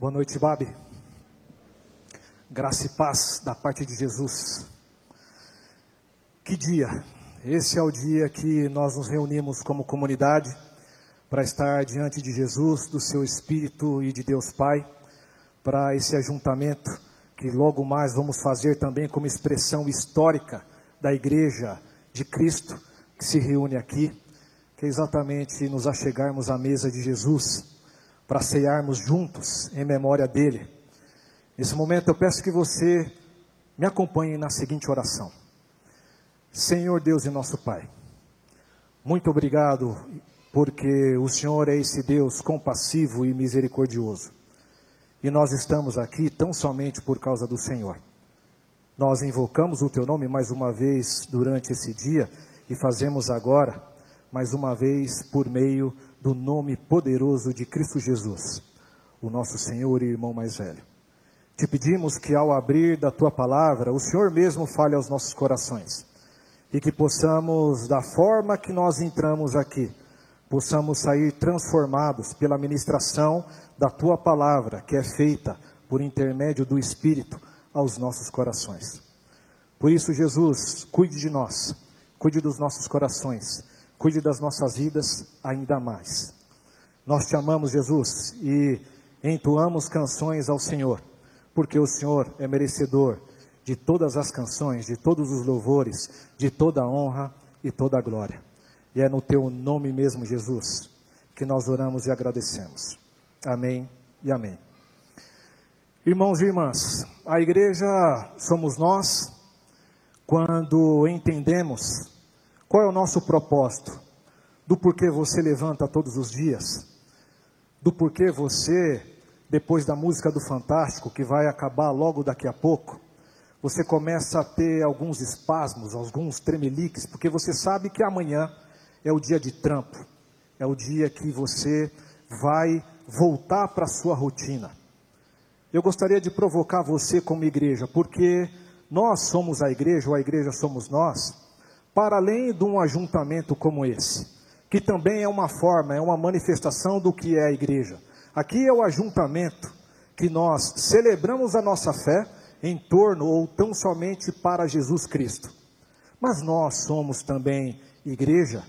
Boa noite, Babi. Graça e paz da parte de Jesus. Que dia! Esse é o dia que nós nos reunimos como comunidade para estar diante de Jesus, do seu Espírito e de Deus Pai, para esse ajuntamento que logo mais vamos fazer também como expressão histórica da Igreja de Cristo que se reúne aqui, que é exatamente nos achegarmos à mesa de Jesus para cearmos juntos em memória dele. Nesse momento eu peço que você me acompanhe na seguinte oração. Senhor Deus e nosso Pai, muito obrigado porque o Senhor é esse Deus compassivo e misericordioso. E nós estamos aqui tão somente por causa do Senhor. Nós invocamos o teu nome mais uma vez durante esse dia e fazemos agora mais uma vez por meio do nome poderoso de Cristo Jesus, o nosso Senhor e irmão mais velho. Te pedimos que ao abrir da tua palavra, o Senhor mesmo fale aos nossos corações e que possamos, da forma que nós entramos aqui, possamos sair transformados pela ministração da tua palavra, que é feita por intermédio do Espírito aos nossos corações. Por isso, Jesus, cuide de nós, cuide dos nossos corações cuide das nossas vidas ainda mais. Nós te amamos, Jesus, e entoamos canções ao Senhor, porque o Senhor é merecedor de todas as canções, de todos os louvores, de toda a honra e toda a glória. E é no teu nome mesmo, Jesus, que nós oramos e agradecemos. Amém e amém. Irmãos e irmãs, a igreja somos nós quando entendemos qual é o nosso propósito? Do porquê você levanta todos os dias? Do porquê você, depois da música do Fantástico, que vai acabar logo daqui a pouco, você começa a ter alguns espasmos, alguns tremeliques, porque você sabe que amanhã é o dia de trampo, é o dia que você vai voltar para a sua rotina. Eu gostaria de provocar você como igreja, porque nós somos a igreja, ou a igreja somos nós, para além de um ajuntamento como esse, que também é uma forma, é uma manifestação do que é a igreja. Aqui é o ajuntamento que nós celebramos a nossa fé em torno ou tão somente para Jesus Cristo. Mas nós somos também igreja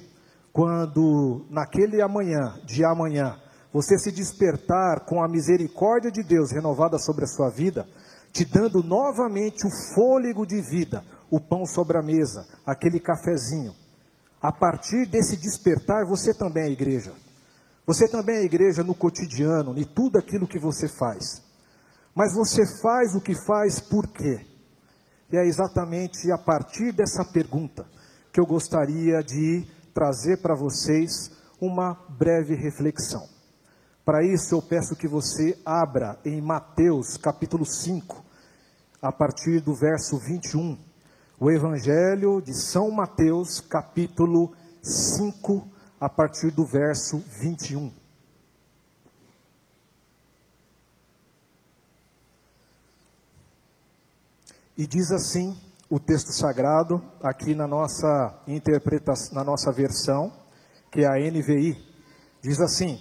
quando naquele amanhã, de amanhã, você se despertar com a misericórdia de Deus renovada sobre a sua vida, te dando novamente o fôlego de vida, o pão sobre a mesa, aquele cafezinho. A partir desse despertar, você também é igreja. Você também é igreja no cotidiano, em tudo aquilo que você faz. Mas você faz o que faz por quê? E é exatamente a partir dessa pergunta que eu gostaria de trazer para vocês uma breve reflexão. Para isso, eu peço que você abra em Mateus capítulo 5, a partir do verso 21 o Evangelho de São Mateus, capítulo 5, a partir do verso 21. E diz assim o texto sagrado, aqui na nossa interpretação, na nossa versão, que é a NVI, diz assim: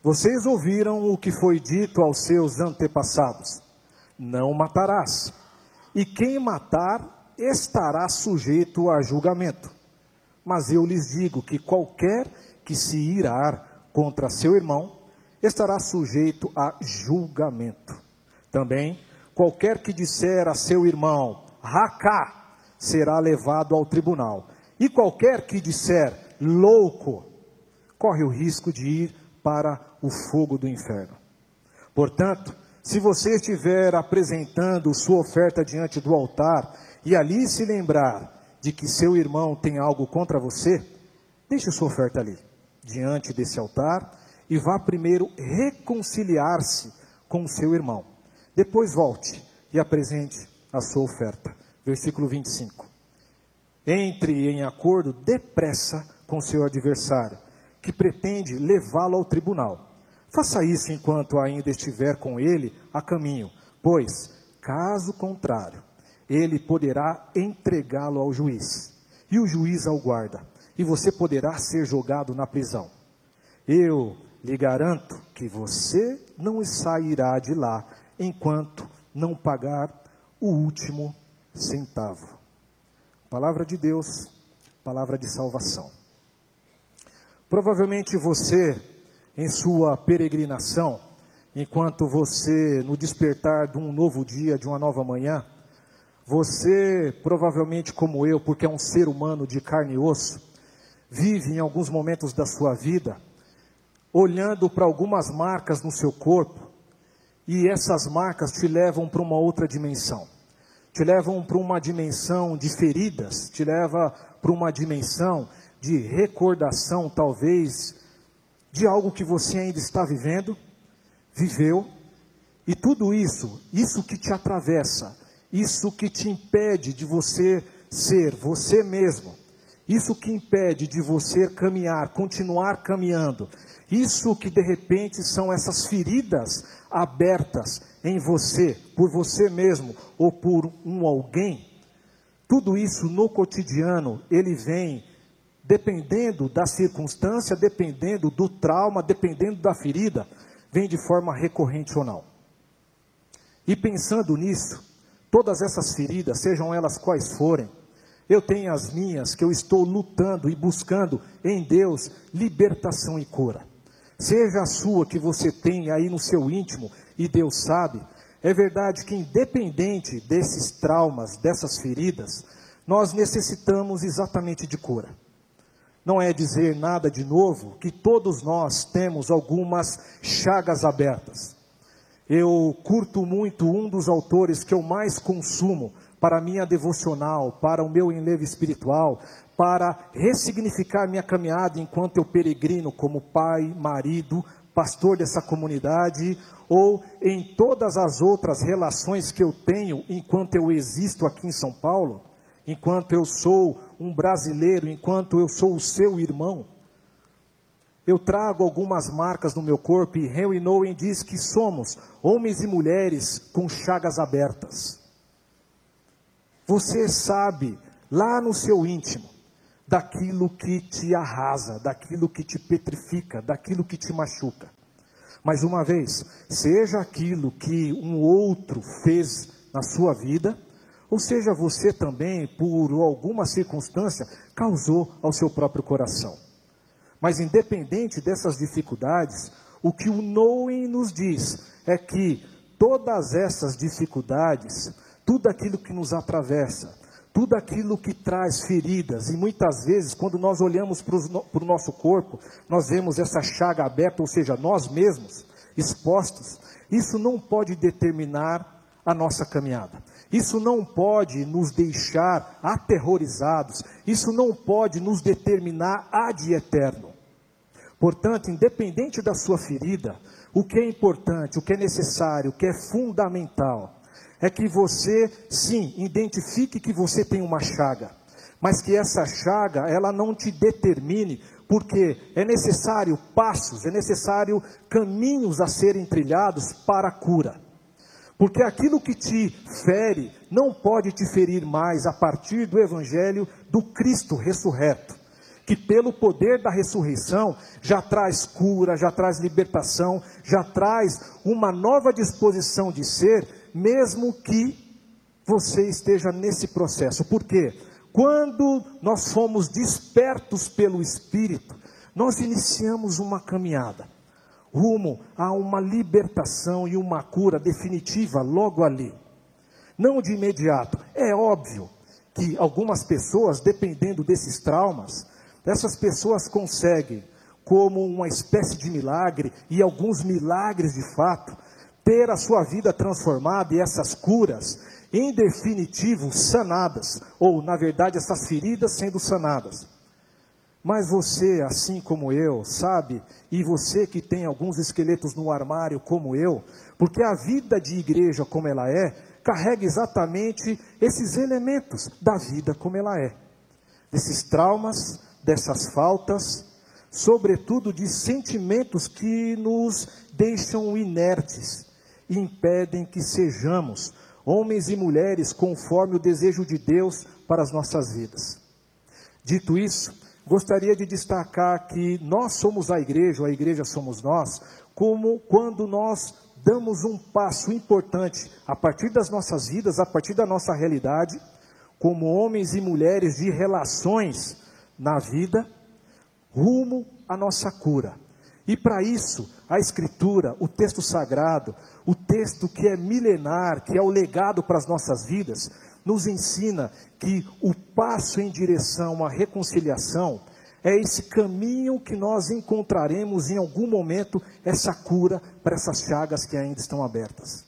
Vocês ouviram o que foi dito aos seus antepassados: Não matarás. E quem matar estará sujeito a julgamento. Mas eu lhes digo que qualquer que se irar contra seu irmão estará sujeito a julgamento. Também, qualquer que disser a seu irmão, racá, será levado ao tribunal. E qualquer que disser louco, corre o risco de ir para o fogo do inferno. Portanto, se você estiver apresentando sua oferta diante do altar e ali se lembrar de que seu irmão tem algo contra você, deixe sua oferta ali, diante desse altar, e vá primeiro reconciliar-se com seu irmão. Depois volte e apresente a sua oferta. Versículo 25. Entre em acordo depressa com seu adversário, que pretende levá-lo ao tribunal. Faça isso enquanto ainda estiver com ele a caminho, pois, caso contrário, ele poderá entregá-lo ao juiz, e o juiz ao guarda, e você poderá ser jogado na prisão. Eu lhe garanto que você não sairá de lá enquanto não pagar o último centavo. Palavra de Deus, palavra de salvação. Provavelmente você, em sua peregrinação, enquanto você, no despertar de um novo dia, de uma nova manhã, você, provavelmente como eu, porque é um ser humano de carne e osso, vive em alguns momentos da sua vida olhando para algumas marcas no seu corpo e essas marcas te levam para uma outra dimensão. Te levam para uma dimensão de feridas, te leva para uma dimensão de recordação, talvez, de algo que você ainda está vivendo, viveu, e tudo isso, isso que te atravessa, isso que te impede de você ser você mesmo, isso que impede de você caminhar, continuar caminhando, isso que de repente são essas feridas abertas em você, por você mesmo ou por um alguém, tudo isso no cotidiano, ele vem dependendo da circunstância, dependendo do trauma, dependendo da ferida, vem de forma recorrente ou não. E pensando nisso, todas essas feridas, sejam elas quais forem, eu tenho as minhas que eu estou lutando e buscando em Deus libertação e cura. Seja a sua que você tem aí no seu íntimo e Deus sabe, é verdade que independente desses traumas, dessas feridas, nós necessitamos exatamente de cura. Não é dizer nada de novo que todos nós temos algumas chagas abertas. Eu curto muito um dos autores que eu mais consumo para minha devocional, para o meu enlevo espiritual, para ressignificar minha caminhada enquanto eu peregrino como pai, marido, pastor dessa comunidade, ou em todas as outras relações que eu tenho enquanto eu existo aqui em São Paulo, enquanto eu sou um brasileiro, enquanto eu sou o seu irmão. Eu trago algumas marcas no meu corpo e Henry Nowen diz que somos homens e mulheres com chagas abertas. Você sabe, lá no seu íntimo, daquilo que te arrasa, daquilo que te petrifica, daquilo que te machuca. Mas uma vez, seja aquilo que um outro fez na sua vida, ou seja você também, por alguma circunstância, causou ao seu próprio coração. Mas independente dessas dificuldades, o que o Knowing nos diz é que todas essas dificuldades tudo aquilo que nos atravessa, tudo aquilo que traz feridas, e muitas vezes, quando nós olhamos para o nosso corpo, nós vemos essa chaga aberta, ou seja, nós mesmos expostos, isso não pode determinar a nossa caminhada. Isso não pode nos deixar aterrorizados, isso não pode nos determinar ad eterno. Portanto, independente da sua ferida, o que é importante, o que é necessário, o que é fundamental, é que você, sim, identifique que você tem uma chaga, mas que essa chaga, ela não te determine, porque é necessário passos, é necessário caminhos a serem trilhados para a cura. Porque aquilo que te fere não pode te ferir mais a partir do evangelho do Cristo ressurreto, que pelo poder da ressurreição já traz cura, já traz libertação, já traz uma nova disposição de ser mesmo que você esteja nesse processo. Por quê? Quando nós fomos despertos pelo Espírito, nós iniciamos uma caminhada rumo a uma libertação e uma cura definitiva logo ali. Não de imediato. É óbvio que algumas pessoas, dependendo desses traumas, essas pessoas conseguem, como uma espécie de milagre, e alguns milagres de fato, ter a sua vida transformada e essas curas, em definitivo, sanadas, ou na verdade essas feridas sendo sanadas. Mas você, assim como eu, sabe, e você que tem alguns esqueletos no armário como eu, porque a vida de igreja como ela é, carrega exatamente esses elementos da vida como ela é. Desses traumas, dessas faltas, sobretudo de sentimentos que nos deixam inertes, e impedem que sejamos homens e mulheres conforme o desejo de Deus para as nossas vidas. Dito isso, gostaria de destacar que nós somos a igreja, ou a igreja somos nós, como quando nós damos um passo importante a partir das nossas vidas, a partir da nossa realidade, como homens e mulheres de relações na vida, rumo à nossa cura. E para isso, a Escritura, o texto sagrado, o texto que é milenar, que é o legado para as nossas vidas, nos ensina que o passo em direção à reconciliação é esse caminho que nós encontraremos em algum momento essa cura para essas chagas que ainda estão abertas.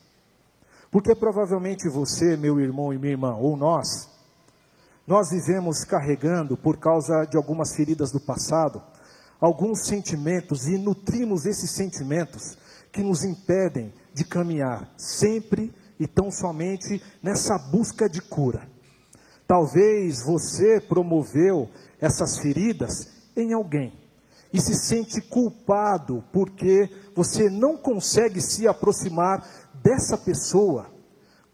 Porque provavelmente você, meu irmão e minha irmã, ou nós, nós vivemos carregando, por causa de algumas feridas do passado, alguns sentimentos e nutrimos esses sentimentos que nos impedem de caminhar sempre e tão somente nessa busca de cura. Talvez você promoveu essas feridas em alguém e se sente culpado porque você não consegue se aproximar dessa pessoa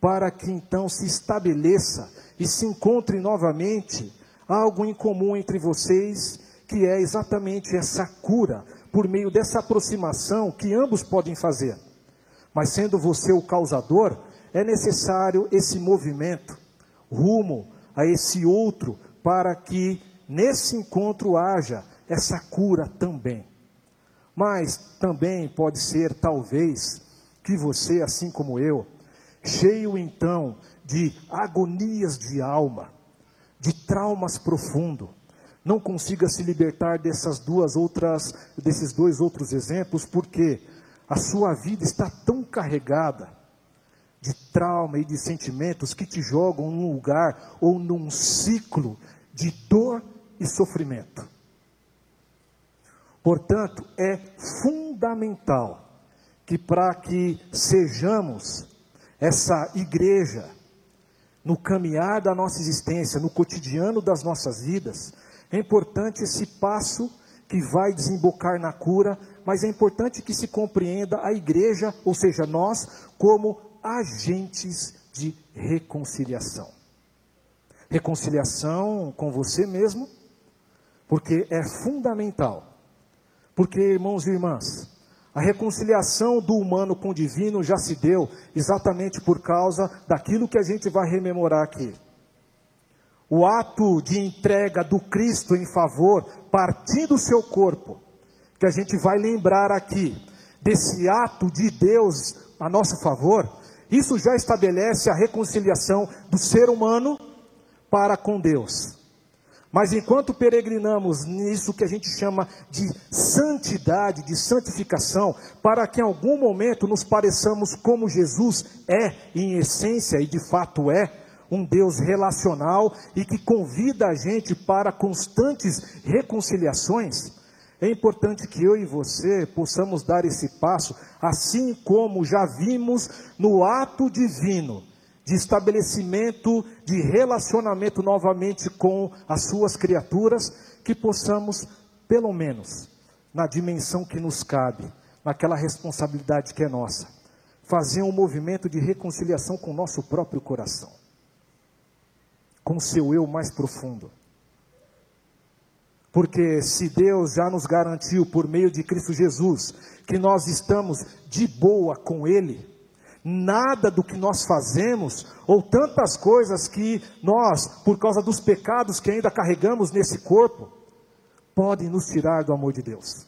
para que então se estabeleça e se encontre novamente algo em comum entre vocês, que é exatamente essa cura por meio dessa aproximação que ambos podem fazer. Mas sendo você o causador, é necessário esse movimento rumo a esse outro para que nesse encontro haja essa cura também. Mas também pode ser, talvez, que você, assim como eu, cheio então de agonias de alma, de traumas profundos, não consiga se libertar dessas duas outras, desses dois outros exemplos, porque a sua vida está tão carregada de trauma e de sentimentos que te jogam num lugar ou num ciclo de dor e sofrimento. Portanto, é fundamental que para que sejamos essa igreja no caminhar da nossa existência, no cotidiano das nossas vidas, é importante esse passo que vai desembocar na cura, mas é importante que se compreenda a igreja, ou seja, nós, como agentes de reconciliação. Reconciliação com você mesmo, porque é fundamental. Porque, irmãos e irmãs, a reconciliação do humano com o divino já se deu exatamente por causa daquilo que a gente vai rememorar aqui. O ato de entrega do Cristo em favor, partindo do seu corpo, que a gente vai lembrar aqui, desse ato de Deus a nosso favor, isso já estabelece a reconciliação do ser humano para com Deus. Mas enquanto peregrinamos nisso que a gente chama de santidade, de santificação, para que em algum momento nos pareçamos como Jesus é, em essência e de fato é, um Deus relacional e que convida a gente para constantes reconciliações, é importante que eu e você possamos dar esse passo, assim como já vimos no ato divino de estabelecimento de relacionamento novamente com as suas criaturas, que possamos, pelo menos, na dimensão que nos cabe, naquela responsabilidade que é nossa, fazer um movimento de reconciliação com o nosso próprio coração, com o seu eu mais profundo. Porque se Deus já nos garantiu por meio de Cristo Jesus que nós estamos de boa com Ele, nada do que nós fazemos, ou tantas coisas que nós, por causa dos pecados que ainda carregamos nesse corpo, podem nos tirar do amor de Deus.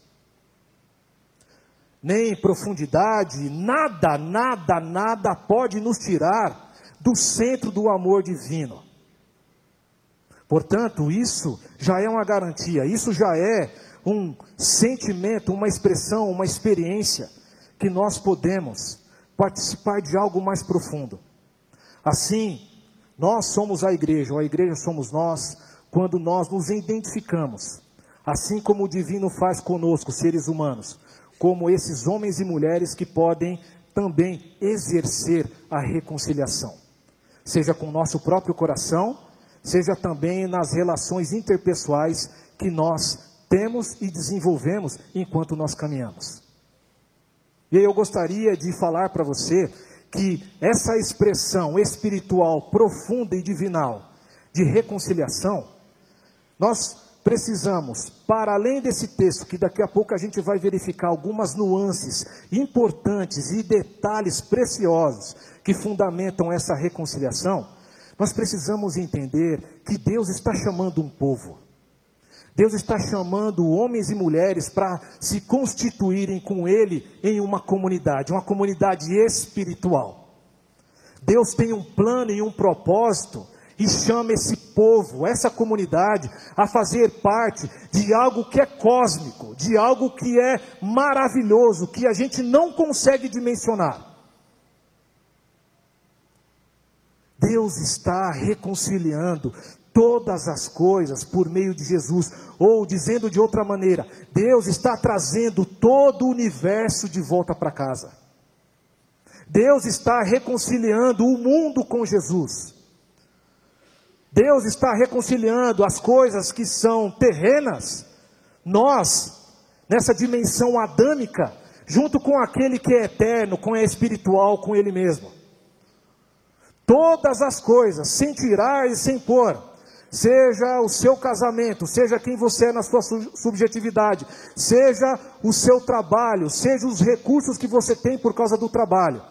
Nem profundidade, nada, nada, nada pode nos tirar do centro do amor divino. Portanto, isso já é uma garantia, isso já é um sentimento, uma expressão, uma experiência que nós podemos participar de algo mais profundo. Assim, nós somos a igreja, ou a igreja somos nós, quando nós nos identificamos, assim como o divino faz conosco, seres humanos, como esses homens e mulheres que podem também exercer a reconciliação, seja com o nosso próprio coração, seja também nas relações interpessoais que nós temos e desenvolvemos enquanto nós caminhamos. E eu gostaria de falar para você que essa expressão espiritual profunda e divinal de reconciliação, nós precisamos, para além desse texto, que daqui a pouco a gente vai verificar algumas nuances importantes e detalhes preciosos que fundamentam essa reconciliação, nós precisamos entender que Deus está chamando um povo. Deus está chamando homens e mulheres para se constituírem com Ele em uma comunidade, uma comunidade espiritual. Deus tem um plano e um propósito e chama esse povo, essa comunidade, a fazer parte de algo que é cósmico, de algo que é maravilhoso, que a gente não consegue dimensionar. Deus está reconciliando todas as coisas por meio de Jesus, ou dizendo de outra maneira, Deus está trazendo todo o universo de volta para casa. Deus está reconciliando o mundo com Jesus. Deus está reconciliando as coisas que são terrenas, nós, nessa dimensão adâmica, junto com aquele que é eterno, com é espiritual, com Ele mesmo. Todas as coisas, sem tirar e sem pôr, seja o seu casamento, seja quem você é na sua subjetividade, seja o seu trabalho, seja os recursos que você tem por causa do trabalho.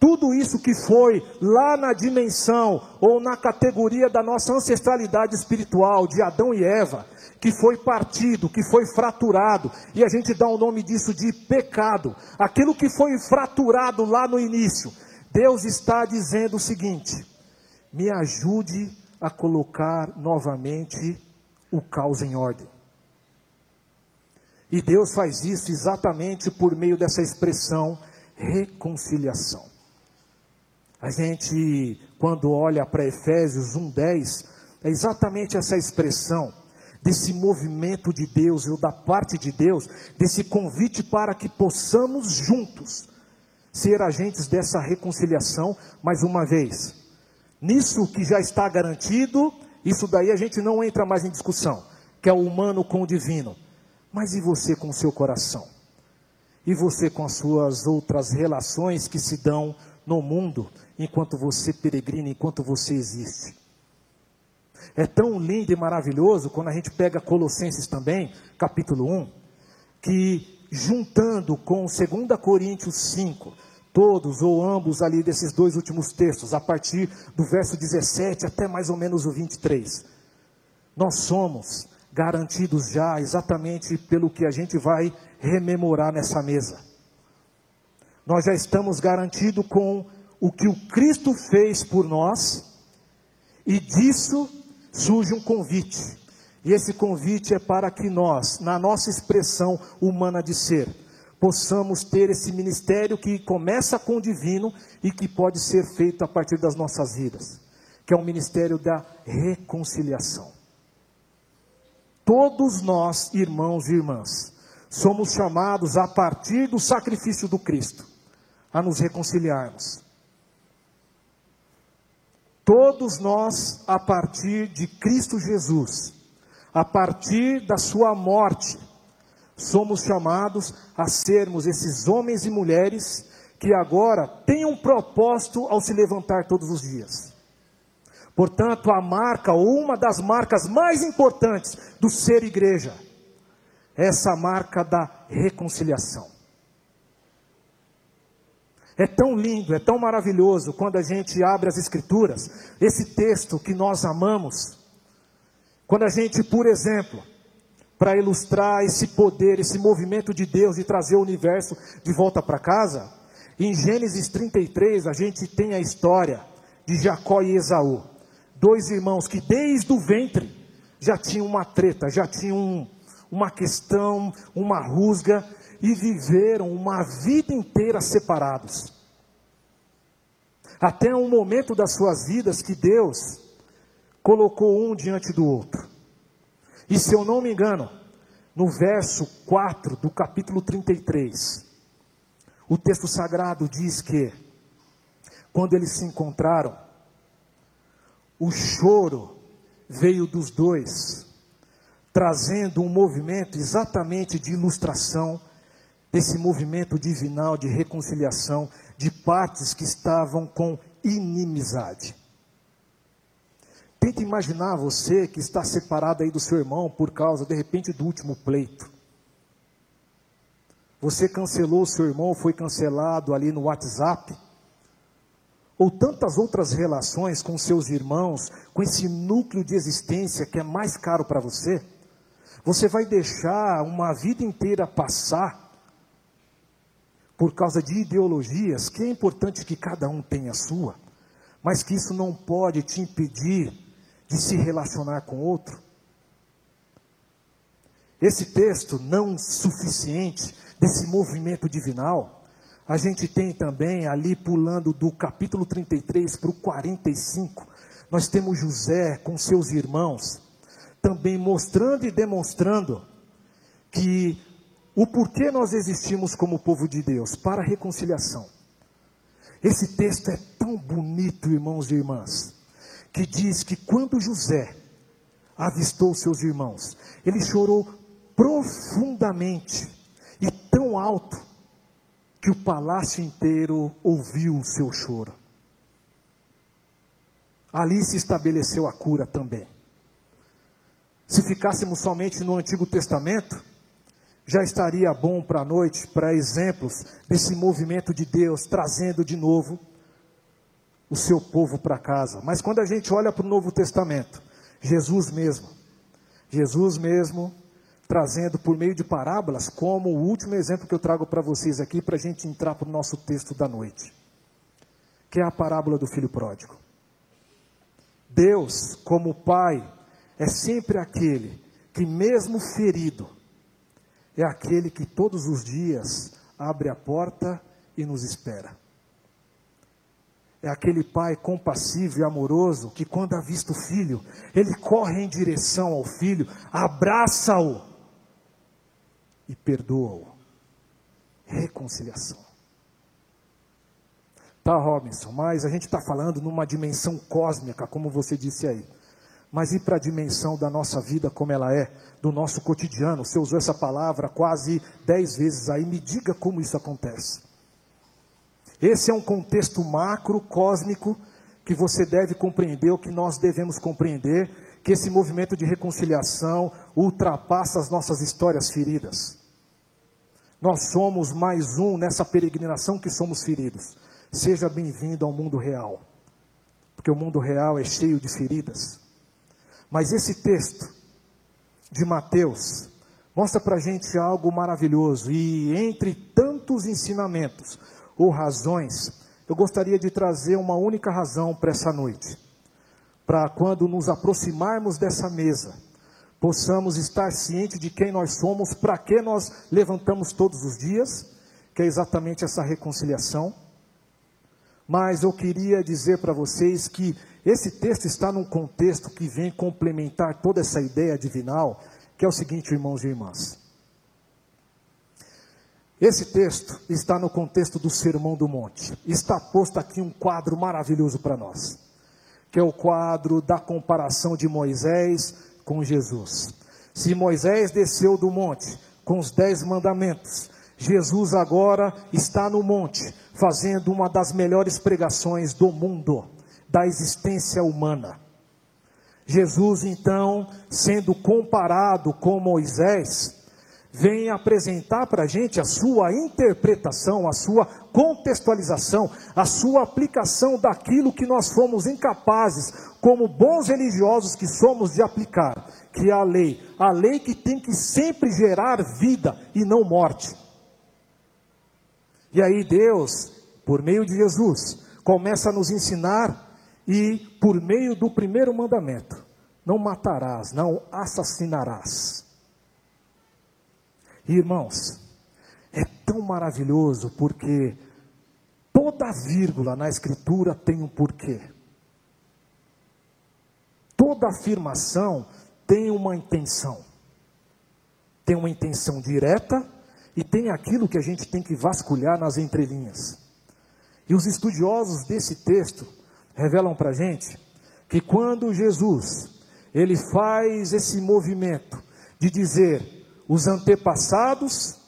Tudo isso que foi lá na dimensão ou na categoria da nossa ancestralidade espiritual, de Adão e Eva, que foi partido, que foi fraturado, e a gente dá o nome disso de pecado, aquilo que foi fraturado lá no início, Deus está dizendo o seguinte: me ajude a colocar novamente o caos em ordem. E Deus faz isso exatamente por meio dessa expressão reconciliação. A gente, quando olha para Efésios 1,10, é exatamente essa expressão desse movimento de Deus, ou da parte de Deus, desse convite para que possamos juntos ser agentes dessa reconciliação, mais uma vez. Nisso que já está garantido, isso daí a gente não entra mais em discussão, que é o humano com o divino. Mas e você com o seu coração? E você com as suas outras relações que se dão no mundo? enquanto você peregrina, enquanto você existe. É tão lindo e maravilhoso quando a gente pega Colossenses também, capítulo 1, que juntando com 2 Coríntios 5, todos ou ambos ali desses dois últimos textos, a partir do verso 17 até mais ou menos o 23, nós somos garantidos já exatamente pelo que a gente vai rememorar nessa mesa. Nós já estamos garantidos com o que o Cristo fez por nós, e disso surge um convite. E esse convite é para que nós, na nossa expressão humana de ser, possamos ter esse ministério que começa com o divino e que pode ser feito a partir das nossas vidas, que é o ministério da reconciliação. Todos nós, irmãos e irmãs, somos chamados a partir do sacrifício do Cristo a nos reconciliarmos. Todos nós, a partir de Cristo Jesus, a partir da Sua morte, somos chamados a sermos esses homens e mulheres que agora têm um propósito ao se levantar todos os dias. Portanto, a marca, ou uma das marcas mais importantes do ser igreja, é essa marca da reconciliação. É tão lindo, é tão maravilhoso quando a gente abre as Escrituras, esse texto que nós amamos. Quando a gente, por exemplo, para ilustrar esse poder, esse movimento de Deus de trazer o universo de volta para casa, em Gênesis 33 a gente tem a história de Jacó e Esaú, dois irmãos que desde o ventre já tinham uma treta, já tinham uma questão, uma rusga, e viveram uma vida inteira separados. Até um momento das suas vidas que Deus colocou um diante do outro. E se eu não me engano, no verso 4 do capítulo 33, o texto sagrado diz que, quando eles se encontraram, o choro veio dos dois, trazendo um movimento exatamente de ilustração desse movimento divinal de reconciliação de partes que estavam com inimizade. Tenta imaginar você que está separado aí do seu irmão por causa, de repente, do último pleito. Você cancelou o seu irmão, foi cancelado ali no WhatsApp. Ou tantas outras relações com seus irmãos, com esse núcleo de existência que é mais caro para você. Você vai deixar uma vida inteira passar por causa de ideologias, que é importante que cada um tenha a sua, mas que isso não pode te impedir de se relacionar com outro. Esse texto não suficiente desse movimento divinal, a gente tem também ali pulando do capítulo 33 para o 45, nós temos José com seus irmãos, também mostrando e demonstrando que o porquê nós existimos como povo de Deus para a reconciliação. Esse texto é tão bonito, irmãos e irmãs, que diz que quando José avistou seus irmãos, ele chorou profundamente e tão alto que o palácio inteiro ouviu o seu choro. Ali se estabeleceu a cura também. Se ficássemos somente no Antigo Testamento, já estaria bom para a noite, para exemplos desse movimento de Deus trazendo de novo o seu povo para casa. Mas quando a gente olha para o Novo Testamento, Jesus mesmo, Jesus mesmo trazendo por meio de parábolas, como o último exemplo que eu trago para vocês aqui, para a gente entrar para o nosso texto da noite, que é a parábola do filho pródigo. Deus, como Pai, é sempre aquele que, mesmo ferido, é aquele que todos os dias abre a porta e nos espera. É aquele pai compassivo e amoroso que, quando avista o filho, ele corre em direção ao filho, abraça-o e perdoa-o. Reconciliação. Tá, Robinson, mas a gente está falando numa dimensão cósmica, como você disse aí mas ir para a dimensão da nossa vida como ela é, do nosso cotidiano. Você usou essa palavra quase dez vezes aí, me diga como isso acontece. Esse é um contexto macro, cósmico, que você deve compreender, o que nós devemos compreender, que esse movimento de reconciliação ultrapassa as nossas histórias feridas. Nós somos mais um nessa peregrinação que somos feridos. Seja bem-vindo ao mundo real, porque o mundo real é cheio de feridas. Mas esse texto de Mateus mostra para gente algo maravilhoso, e entre tantos ensinamentos ou razões, eu gostaria de trazer uma única razão para essa noite, para quando nos aproximarmos dessa mesa, possamos estar cientes de quem nós somos, para que nós levantamos todos os dias, que é exatamente essa reconciliação. Mas eu queria dizer para vocês que esse texto está num contexto que vem complementar toda essa ideia divinal, que é o seguinte, irmãos e irmãs. Esse texto está no contexto do Sermão do Monte. Está posto aqui um quadro maravilhoso para nós, que é o quadro da comparação de Moisés com Jesus. Se Moisés desceu do monte com os dez mandamentos, Jesus agora está no monte, fazendo uma das melhores pregações do mundo da existência humana. Jesus, então, sendo comparado com Moisés, vem apresentar para a gente a sua interpretação, a sua contextualização, a sua aplicação daquilo que nós fomos incapazes, como bons religiosos que somos, de aplicar, que é a lei. A lei que tem que sempre gerar vida e não morte. E aí Deus, por meio de Jesus, começa a nos ensinar e por meio do primeiro mandamento: não matarás, não assassinarás. Irmãos, é tão maravilhoso porque toda vírgula na Escritura tem um porquê. Toda afirmação tem uma intenção. Tem uma intenção direta e tem aquilo que a gente tem que vasculhar nas entrelinhas. E os estudiosos desse texto revelam para a gente que quando Jesus ele faz esse movimento de dizer os antepassados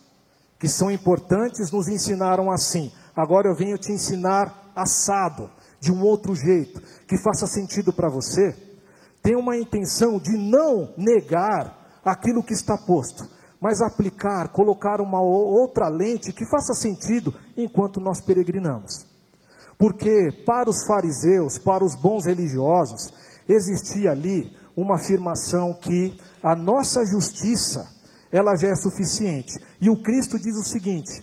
que são importantes nos ensinaram assim, agora eu venho te ensinar assado de um outro jeito que faça sentido para você. tem uma intenção de não negar aquilo que está posto, mas aplicar, colocar uma outra lente que faça sentido enquanto nós peregrinamos. Porque para os fariseus, para os bons religiosos, existia ali uma afirmação que a nossa justiça, ela já é suficiente. E o Cristo diz o seguinte: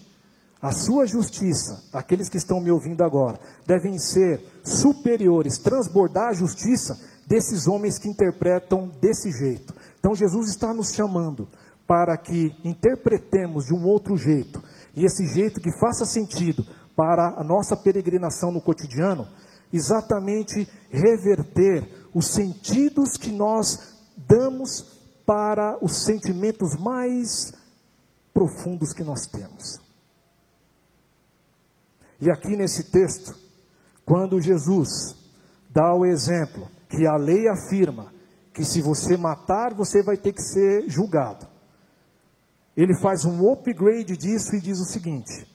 a sua justiça, aqueles que estão me ouvindo agora, devem ser superiores, transbordar a justiça desses homens que interpretam desse jeito. Então Jesus está nos chamando para que interpretemos de um outro jeito, e esse jeito que faça sentido para a nossa peregrinação no cotidiano, exatamente reverter os sentidos que nós damos para os sentimentos mais profundos que nós temos. E aqui nesse texto, quando Jesus dá o exemplo que a lei afirma que se você matar, você vai ter que ser julgado. Ele faz um upgrade disso e diz o seguinte: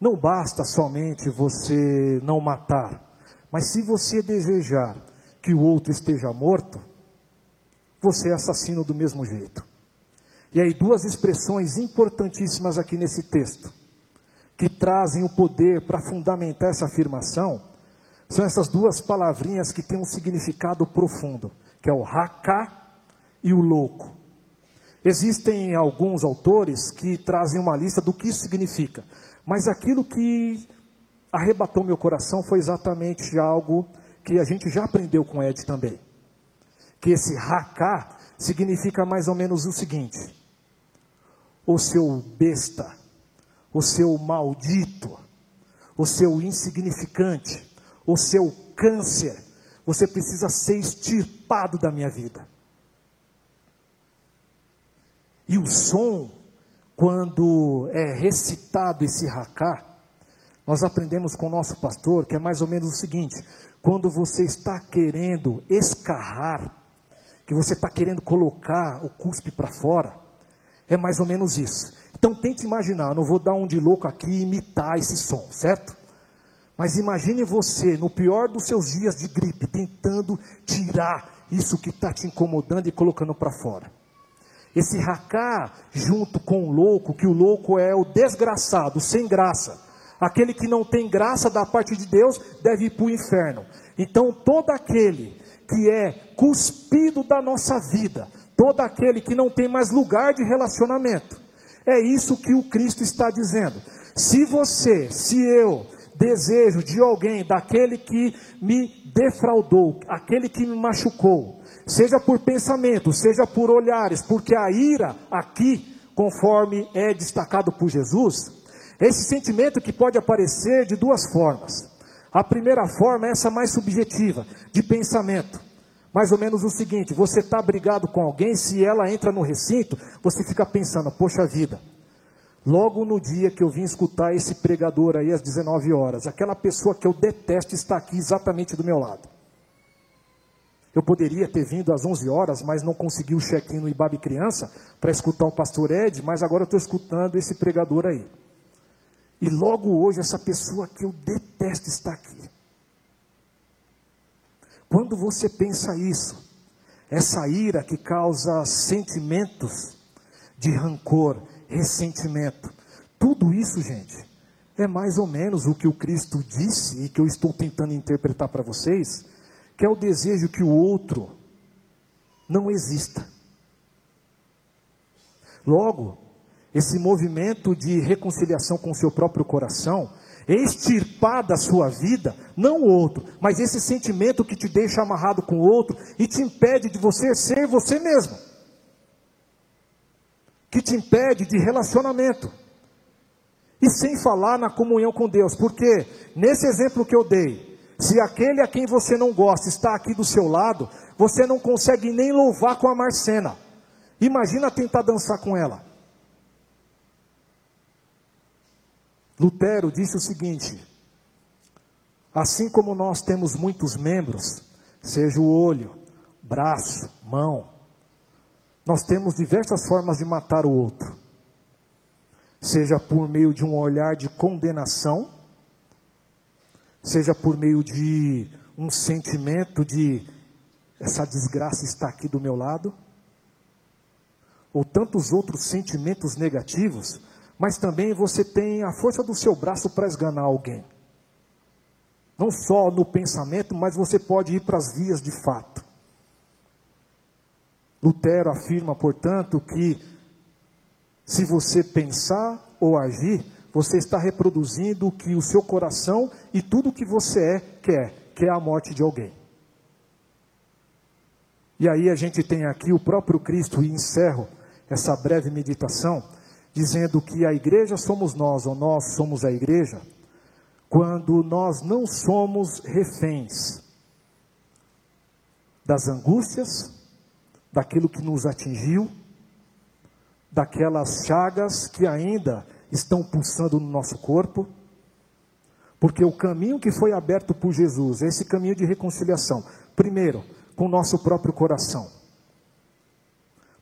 não basta somente você não matar, mas se você desejar que o outro esteja morto, você é assassino do mesmo jeito. E aí, duas expressões importantíssimas aqui nesse texto, que trazem o poder para fundamentar essa afirmação, são essas duas palavrinhas que têm um significado profundo, que é o raká e o louco. Existem alguns autores que trazem uma lista do que isso significa. Mas aquilo que arrebatou meu coração foi exatamente algo que a gente já aprendeu com Ed também. Que esse raká significa mais ou menos o seguinte: o seu besta, o seu maldito, o seu insignificante, o seu câncer, você precisa ser extirpado da minha vida. E o som quando é recitado esse racá, nós aprendemos com o nosso pastor que é mais ou menos o seguinte: quando você está querendo escarrar, que você está querendo colocar o cuspe para fora, é mais ou menos isso. Então tente imaginar, não vou dar um de louco aqui e imitar esse som, certo? Mas imagine você, no pior dos seus dias de gripe, tentando tirar isso que está te incomodando e colocando para fora. Esse racá junto com o louco, que o louco é o desgraçado, sem graça. Aquele que não tem graça da parte de Deus deve ir para o inferno. Então, todo aquele que é cuspido da nossa vida, todo aquele que não tem mais lugar de relacionamento, é isso que o Cristo está dizendo. Se você, se eu, desejo de alguém, daquele que me defraudou, aquele que me machucou, seja por pensamento, seja por olhares, porque a ira aqui, conforme é destacado por Jesus, esse sentimento que pode aparecer de duas formas. A primeira forma é essa mais subjetiva, de pensamento. Mais ou menos o seguinte: você está brigado com alguém, se ela entra no recinto, você fica pensando, poxa vida, logo no dia que eu vim escutar esse pregador aí às 19 horas, aquela pessoa que eu detesto está aqui exatamente do meu lado. Eu poderia ter vindo às 11 horas, mas não consegui o check-in no Ibabe Criança para escutar o pastor Ed, mas agora eu estou escutando esse pregador aí. E logo hoje, essa pessoa que eu detesto está aqui. Quando você pensa isso, essa ira que causa sentimentos de rancor, ressentimento, tudo isso, gente, é mais ou menos o que o Cristo disse e que eu estou tentando interpretar para vocês que é o desejo que o outro não exista. Logo, esse movimento de reconciliação com o seu próprio coração extirpar da sua vida, não o outro, mas esse sentimento que te deixa amarrado com o outro e te impede de você ser você mesmo, que te impede de relacionamento. E sem falar na comunhão com Deus, porque nesse exemplo que eu dei, se aquele a quem você não gosta está aqui do seu lado, você não consegue nem louvar com a Marcena. Imagina tentar dançar com ela. Lutero disse o seguinte: assim como nós temos muitos membros, seja o olho, braço, mão, nós temos diversas formas de matar o outro. Seja por meio de um olhar de condenação, seja por meio de um sentimento de essa desgraça está aqui do meu lado, ou tantos outros sentimentos negativos, mas também você tem a força do seu braço para esganar alguém. Não só no pensamento, mas você pode ir para as vias de fato. Lutero afirma, portanto, que se você pensar ou agir, você está reproduzindo o que o seu coração e tudo o que você é quer, que é a morte de alguém. E aí a gente tem aqui o próprio Cristo, e encerro essa breve meditação, dizendo que a igreja somos nós, ou nós somos a igreja, quando nós não somos reféns das angústias, daquilo que nos atingiu, daquelas chagas que ainda estão pulsando no nosso corpo, porque o caminho que foi aberto por Jesus é esse caminho de reconciliação. Primeiro, com o nosso próprio coração.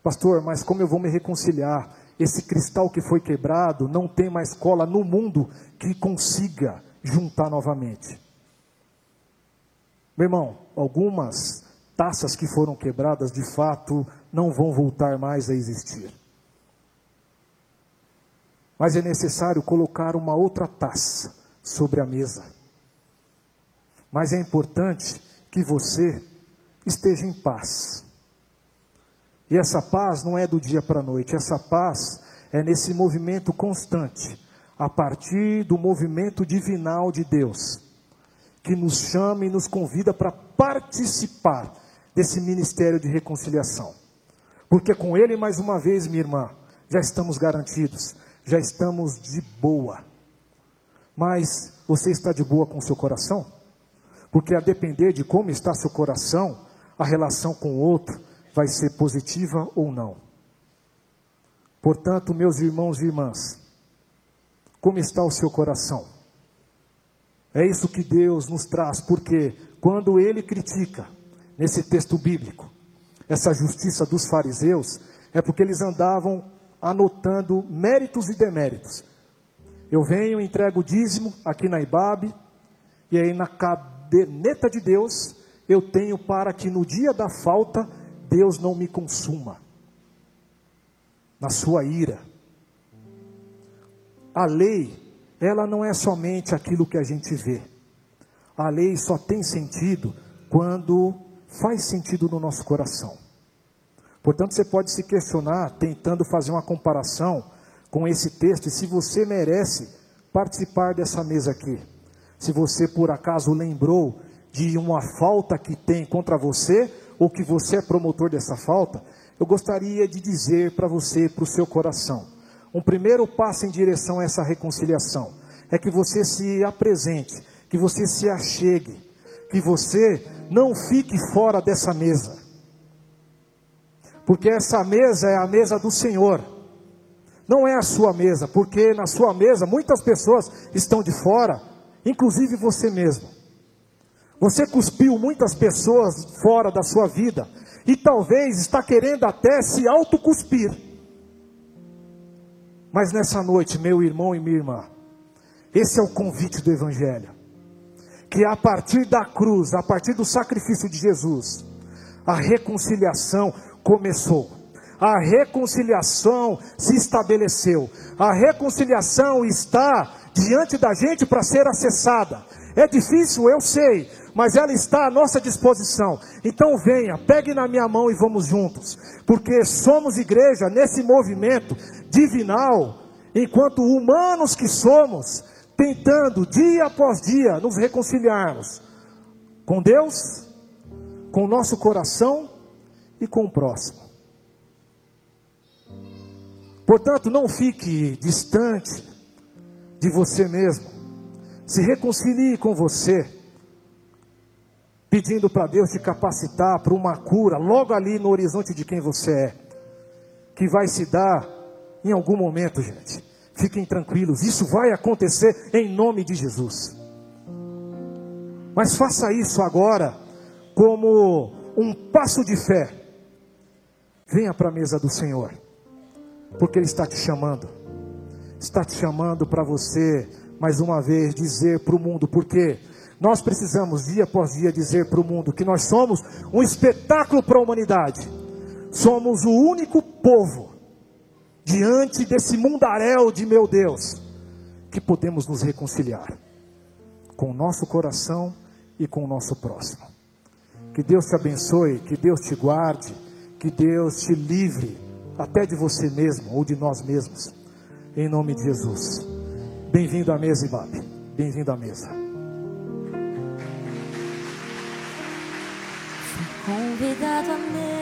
Pastor, mas como eu vou me reconciliar? Esse cristal que foi quebrado não tem mais cola no mundo que consiga juntar novamente. Meu irmão, algumas taças que foram quebradas de fato não vão voltar mais a existir. Mas é necessário colocar uma outra taça sobre a mesa. Mas é importante que você esteja em paz. E essa paz não é do dia para a noite, essa paz é nesse movimento constante, a partir do movimento divinal de Deus, que nos chama e nos convida para participar desse ministério de reconciliação. Porque com Ele, mais uma vez, minha irmã, já estamos garantidos, já estamos de boa. Mas você está de boa com o seu coração? Porque a depender de como está seu coração, a relação com o outro vai ser positiva ou não. Portanto, meus irmãos e irmãs, como está o seu coração? É isso que Deus nos traz, porque quando ele critica, nesse texto bíblico, essa justiça dos fariseus, é porque eles andavam anotando méritos e deméritos. Eu venho, entrego o dízimo aqui na Ibabe, e aí na caderneta de Deus eu tenho para que no dia da falta Deus não me consuma na sua ira. A lei, ela não é somente aquilo que a gente vê. A lei só tem sentido quando faz sentido no nosso coração. Portanto, você pode se questionar tentando fazer uma comparação com esse texto e se você merece participar dessa mesa aqui. Se você por acaso lembrou de uma falta que tem contra você, ou que você é promotor dessa falta, eu gostaria de dizer para você, para o seu coração, um primeiro passo em direção a essa reconciliação é que você se apresente, que você se achegue, que você não fique fora dessa mesa, porque essa mesa é a mesa do Senhor, não é a sua mesa, porque na sua mesa muitas pessoas estão de fora, inclusive você mesmo. Você cuspiu muitas pessoas fora da sua vida e talvez está querendo até se autocuspir. Mas nessa noite, meu irmão e minha irmã, esse é o convite do Evangelho. Que a partir da cruz, a partir do sacrifício de Jesus, a reconciliação começou. A reconciliação se estabeleceu. A reconciliação está diante da gente para ser acessada. É difícil, eu sei, mas ela está à nossa disposição. Então venha, pegue na minha mão e vamos juntos, porque somos igreja nesse movimento divinal, enquanto humanos que somos, tentando dia após dia nos reconciliarmos com Deus, com o nosso coração e com o próximo. Portanto, não fique distante de você mesmo. Se reconcilie com você pedindo para Deus te capacitar para uma cura logo ali no horizonte de quem você é, que vai se dar em algum momento, gente. Fiquem tranquilos, isso vai acontecer em nome de Jesus. Mas faça isso agora como um passo de fé. Venha para a mesa do Senhor, porque Ele está te chamando, está te chamando para você, mais uma vez, dizer para o mundo, porque Nós precisamos, dia após dia, dizer para o mundo que nós somos um espetáculo para a humanidade. Somos o único povo, diante desse mundaréu de meu Deus, que podemos nos reconciliar com o nosso coração e com o nosso próximo. Que Deus te abençoe, que Deus te guarde, que Deus te livre até de você mesmo ou de nós mesmos. Em nome de Jesus. Bem-vindo à mesa, Ibabe. Bem-vindo à mesa. Convidado à mesa.